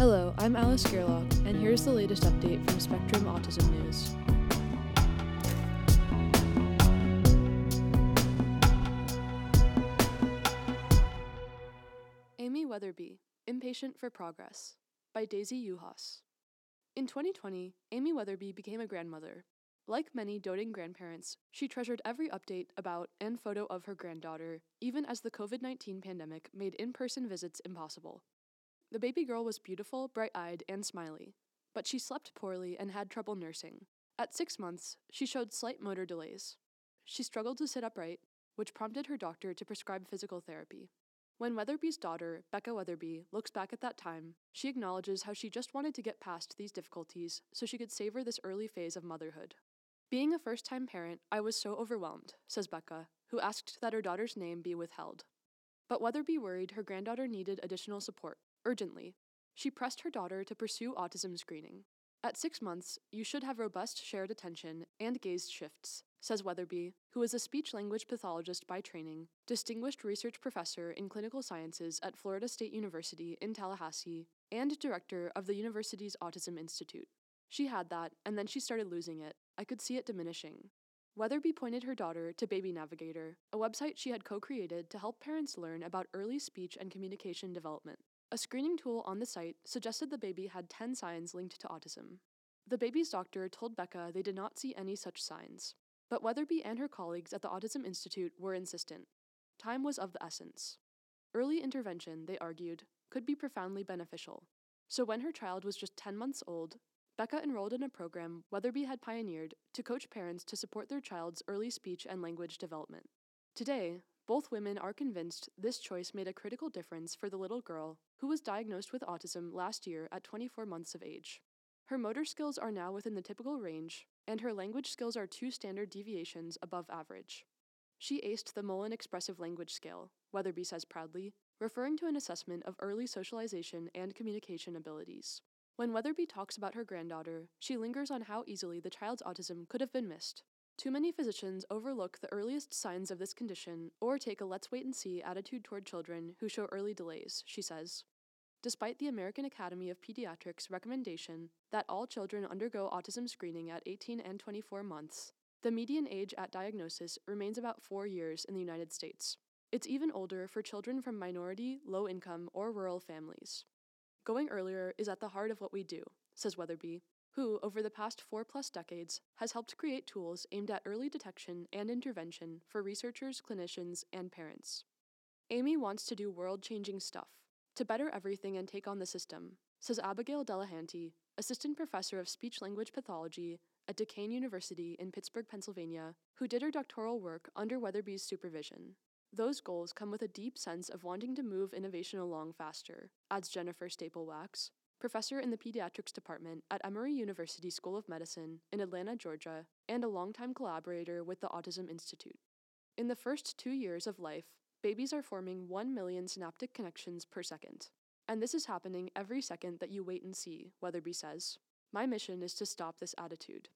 Hello, I'm Alice Gerlach, and here's the latest update from Spectrum Autism News. Amy Wetherby, Impatient for Progress, by Daisy Yuhas. In 2020, Amy Wetherby became a grandmother. Like many doting grandparents, she treasured every update about and photo of her granddaughter, even as the COVID 19 pandemic made in person visits impossible. The baby girl was beautiful, bright eyed, and smiley, but she slept poorly and had trouble nursing. At six months, she showed slight motor delays. She struggled to sit upright, which prompted her doctor to prescribe physical therapy. When Wetherby's daughter, Becca Wetherby, looks back at that time, she acknowledges how she just wanted to get past these difficulties so she could savor this early phase of motherhood. Being a first time parent, I was so overwhelmed, says Becca, who asked that her daughter's name be withheld. But Wetherby worried her granddaughter needed additional support, urgently. She pressed her daughter to pursue autism screening. At six months, you should have robust shared attention and gaze shifts, says Wetherby, who is a speech language pathologist by training, distinguished research professor in clinical sciences at Florida State University in Tallahassee, and director of the university's Autism Institute. She had that, and then she started losing it. I could see it diminishing. Wetherby pointed her daughter to Baby Navigator, a website she had co created to help parents learn about early speech and communication development. A screening tool on the site suggested the baby had 10 signs linked to autism. The baby's doctor told Becca they did not see any such signs, but Wetherby and her colleagues at the Autism Institute were insistent. Time was of the essence. Early intervention, they argued, could be profoundly beneficial. So when her child was just 10 months old, Becca enrolled in a program Wetherby had pioneered to coach parents to support their child's early speech and language development. Today, both women are convinced this choice made a critical difference for the little girl who was diagnosed with autism last year at 24 months of age. Her motor skills are now within the typical range, and her language skills are two standard deviations above average. She aced the Mullen Expressive Language Scale, Wetherby says proudly, referring to an assessment of early socialization and communication abilities. When Wetherby talks about her granddaughter, she lingers on how easily the child's autism could have been missed. Too many physicians overlook the earliest signs of this condition or take a let's wait and see attitude toward children who show early delays, she says. Despite the American Academy of Pediatrics recommendation that all children undergo autism screening at 18 and 24 months, the median age at diagnosis remains about four years in the United States. It's even older for children from minority, low income, or rural families. Going earlier is at the heart of what we do, says Wetherby, who, over the past four plus decades, has helped create tools aimed at early detection and intervention for researchers, clinicians, and parents. Amy wants to do world changing stuff, to better everything and take on the system, says Abigail Delehanty, assistant professor of speech language pathology at Duquesne University in Pittsburgh, Pennsylvania, who did her doctoral work under Wetherby's supervision. Those goals come with a deep sense of wanting to move innovation along faster, adds Jennifer Stapel-Wax, professor in the pediatrics department at Emory University School of Medicine in Atlanta, Georgia, and a longtime collaborator with the Autism Institute. In the first two years of life, babies are forming 1 million synaptic connections per second. And this is happening every second that you wait and see, Wetherby says. My mission is to stop this attitude.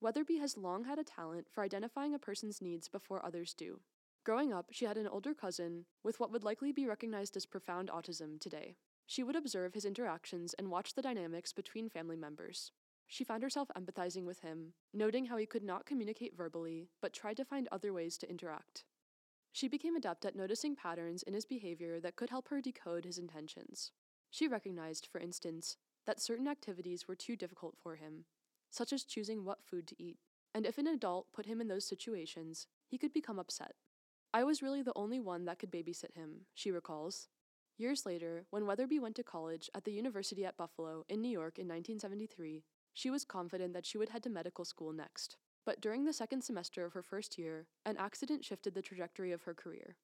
Wetherby has long had a talent for identifying a person's needs before others do. Growing up, she had an older cousin with what would likely be recognized as profound autism today. She would observe his interactions and watch the dynamics between family members. She found herself empathizing with him, noting how he could not communicate verbally, but tried to find other ways to interact. She became adept at noticing patterns in his behavior that could help her decode his intentions. She recognized, for instance, that certain activities were too difficult for him, such as choosing what food to eat, and if an adult put him in those situations, he could become upset. I was really the only one that could babysit him, she recalls. Years later, when Wetherby went to college at the University at Buffalo in New York in 1973, she was confident that she would head to medical school next. But during the second semester of her first year, an accident shifted the trajectory of her career.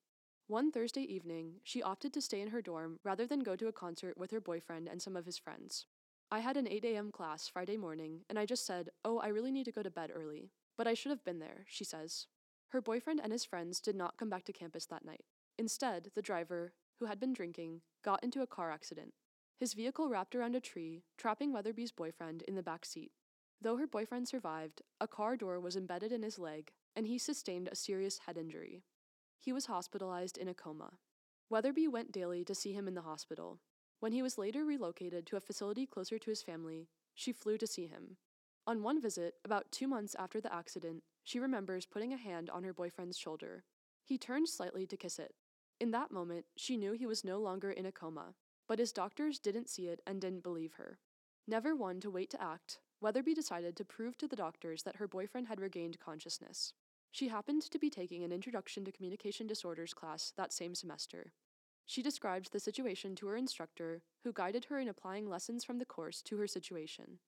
One Thursday evening, she opted to stay in her dorm rather than go to a concert with her boyfriend and some of his friends. I had an 8 a.m. class Friday morning, and I just said, Oh, I really need to go to bed early. But I should have been there, she says. Her boyfriend and his friends did not come back to campus that night. Instead, the driver, who had been drinking, got into a car accident. His vehicle wrapped around a tree, trapping Wetherby's boyfriend in the back seat. Though her boyfriend survived, a car door was embedded in his leg, and he sustained a serious head injury. He was hospitalized in a coma. Wetherby went daily to see him in the hospital. When he was later relocated to a facility closer to his family, she flew to see him. On one visit, about two months after the accident, she remembers putting a hand on her boyfriend's shoulder. He turned slightly to kiss it. In that moment, she knew he was no longer in a coma, but his doctors didn't see it and didn't believe her. Never one to wait to act, Wetherby decided to prove to the doctors that her boyfriend had regained consciousness. She happened to be taking an Introduction to Communication Disorders class that same semester. She described the situation to her instructor, who guided her in applying lessons from the course to her situation.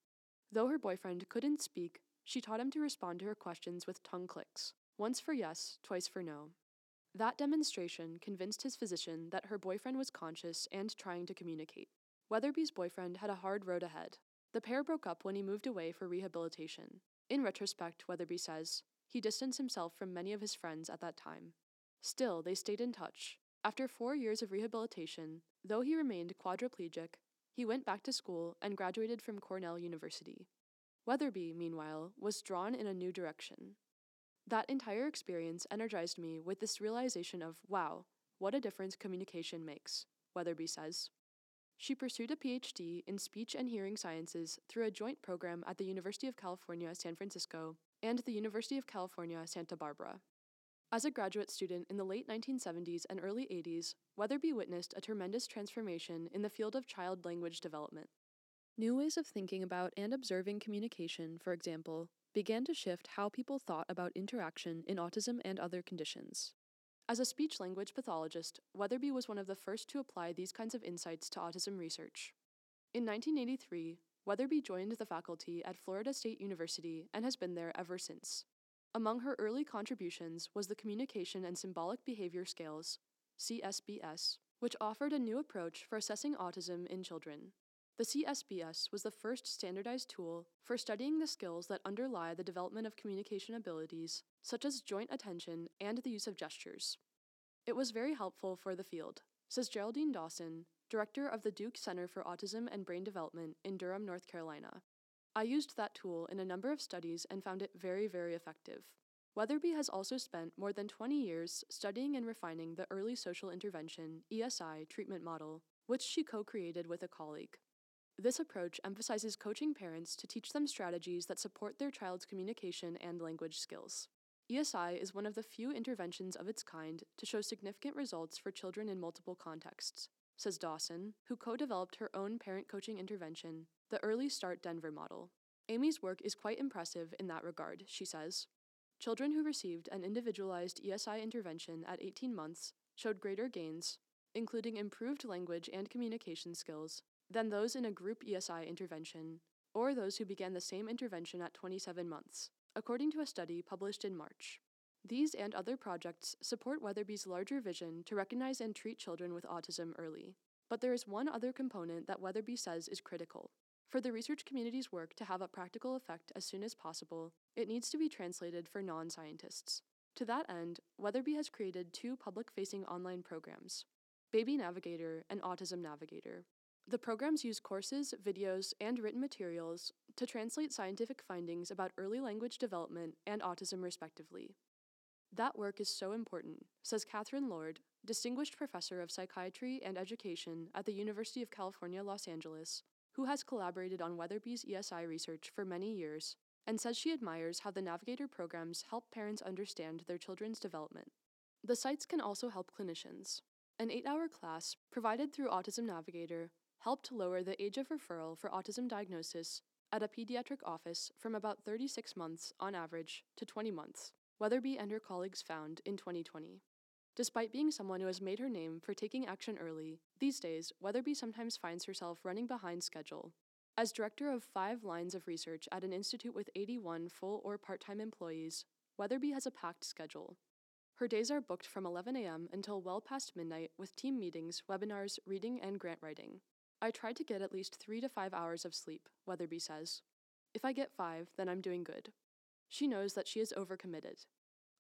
Though her boyfriend couldn't speak, she taught him to respond to her questions with tongue clicks once for yes, twice for no. That demonstration convinced his physician that her boyfriend was conscious and trying to communicate. Wetherby's boyfriend had a hard road ahead. The pair broke up when he moved away for rehabilitation. In retrospect, Wetherby says, he distanced himself from many of his friends at that time. Still, they stayed in touch. After four years of rehabilitation, though he remained quadriplegic, he went back to school and graduated from Cornell University. Wetherby, meanwhile, was drawn in a new direction. That entire experience energized me with this realization of, wow, what a difference communication makes, Wetherby says. She pursued a PhD in speech and hearing sciences through a joint program at the University of California, San Francisco and the University of California, Santa Barbara. As a graduate student in the late 1970s and early 80s, Wetherby witnessed a tremendous transformation in the field of child language development. New ways of thinking about and observing communication, for example, began to shift how people thought about interaction in autism and other conditions. As a speech language pathologist, Wetherby was one of the first to apply these kinds of insights to autism research. In 1983, Wetherby joined the faculty at Florida State University and has been there ever since. Among her early contributions was the Communication and Symbolic Behavior Scales, CSBS, which offered a new approach for assessing autism in children. The CSBS was the first standardized tool for studying the skills that underlie the development of communication abilities, such as joint attention and the use of gestures. It was very helpful for the field, says Geraldine Dawson, director of the Duke Center for Autism and Brain Development in Durham, North Carolina. I used that tool in a number of studies and found it very, very effective. Wetherby has also spent more than 20 years studying and refining the early social intervention ESI treatment model, which she co created with a colleague. This approach emphasizes coaching parents to teach them strategies that support their child's communication and language skills. ESI is one of the few interventions of its kind to show significant results for children in multiple contexts, says Dawson, who co developed her own parent coaching intervention, the Early Start Denver model. Amy's work is quite impressive in that regard, she says. Children who received an individualized ESI intervention at 18 months showed greater gains, including improved language and communication skills, than those in a group ESI intervention, or those who began the same intervention at 27 months, according to a study published in March. These and other projects support Wetherby's larger vision to recognize and treat children with autism early. But there is one other component that Wetherby says is critical. For the research community's work to have a practical effect as soon as possible, it needs to be translated for non scientists. To that end, Wetherby has created two public facing online programs Baby Navigator and Autism Navigator. The programs use courses, videos, and written materials to translate scientific findings about early language development and autism, respectively. That work is so important, says Catherine Lord, Distinguished Professor of Psychiatry and Education at the University of California, Los Angeles, who has collaborated on Wetherby's ESI research for many years, and says she admires how the Navigator programs help parents understand their children's development. The sites can also help clinicians. An eight hour class provided through Autism Navigator helped lower the age of referral for autism diagnosis at a pediatric office from about 36 months on average to 20 months. Wetherby and her colleagues found in 2020. Despite being someone who has made her name for taking action early, these days, Wetherby sometimes finds herself running behind schedule. As director of five lines of research at an institute with 81 full or part time employees, Wetherby has a packed schedule. Her days are booked from 11 a.m. until well past midnight with team meetings, webinars, reading, and grant writing. I try to get at least three to five hours of sleep, Wetherby says. If I get five, then I'm doing good. She knows that she is overcommitted.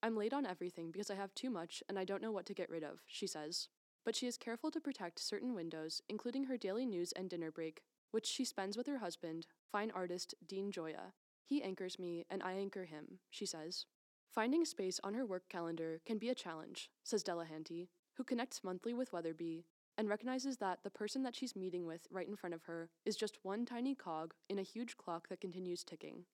I'm late on everything because I have too much and I don't know what to get rid of, she says. But she is careful to protect certain windows, including her daily news and dinner break, which she spends with her husband, fine artist Dean Joya. He anchors me and I anchor him, she says. Finding space on her work calendar can be a challenge, says Delehanty, who connects monthly with Wetherby and recognizes that the person that she's meeting with right in front of her is just one tiny cog in a huge clock that continues ticking.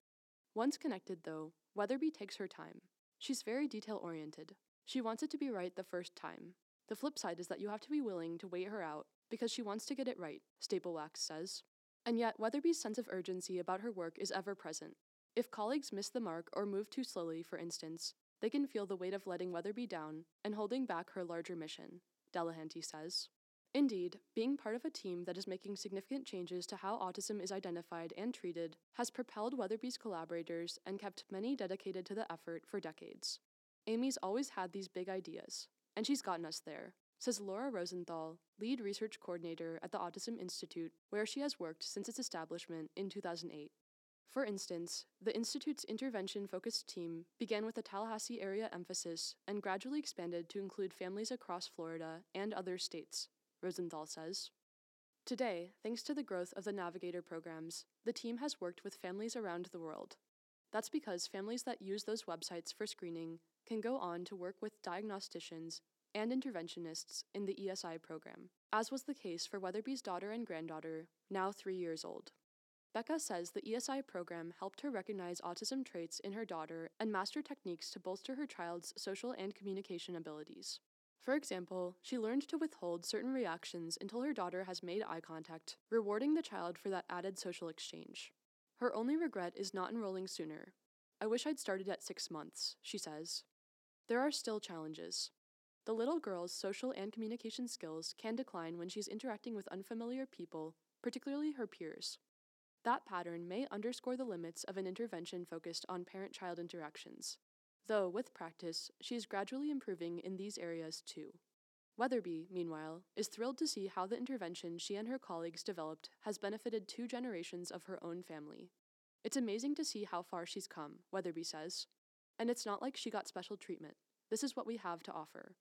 Once connected, though, Wetherby takes her time. She's very detail oriented. She wants it to be right the first time. The flip side is that you have to be willing to wait her out because she wants to get it right, Stapel-Wax says. And yet, Wetherby's sense of urgency about her work is ever present. If colleagues miss the mark or move too slowly, for instance, they can feel the weight of letting Wetherby down and holding back her larger mission, Delehanty says. Indeed, being part of a team that is making significant changes to how autism is identified and treated has propelled Wetherby's collaborators and kept many dedicated to the effort for decades. Amy's always had these big ideas, and she's gotten us there, says Laura Rosenthal, lead research coordinator at the Autism Institute, where she has worked since its establishment in 2008. For instance, the Institute's intervention focused team began with a Tallahassee area emphasis and gradually expanded to include families across Florida and other states, Rosenthal says. Today, thanks to the growth of the Navigator programs, the team has worked with families around the world. That's because families that use those websites for screening can go on to work with diagnosticians and interventionists in the ESI program, as was the case for Wetherby's daughter and granddaughter, now three years old. Becca says the ESI program helped her recognize autism traits in her daughter and master techniques to bolster her child's social and communication abilities. For example, she learned to withhold certain reactions until her daughter has made eye contact, rewarding the child for that added social exchange. Her only regret is not enrolling sooner. I wish I'd started at six months, she says. There are still challenges. The little girl's social and communication skills can decline when she's interacting with unfamiliar people, particularly her peers. That pattern may underscore the limits of an intervention focused on parent child interactions, though with practice, she is gradually improving in these areas too. Wetherby, meanwhile, is thrilled to see how the intervention she and her colleagues developed has benefited two generations of her own family. It's amazing to see how far she's come, Wetherby says. And it's not like she got special treatment. This is what we have to offer.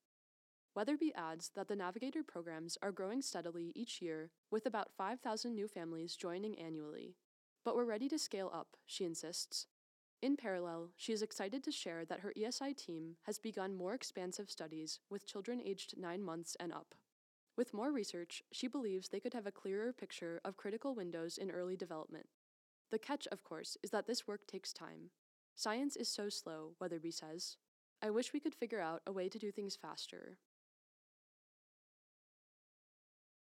Wetherby adds that the Navigator programs are growing steadily each year, with about 5,000 new families joining annually. But we're ready to scale up, she insists. In parallel, she is excited to share that her ESI team has begun more expansive studies with children aged 9 months and up. With more research, she believes they could have a clearer picture of critical windows in early development. The catch, of course, is that this work takes time. Science is so slow, Wetherby says. I wish we could figure out a way to do things faster,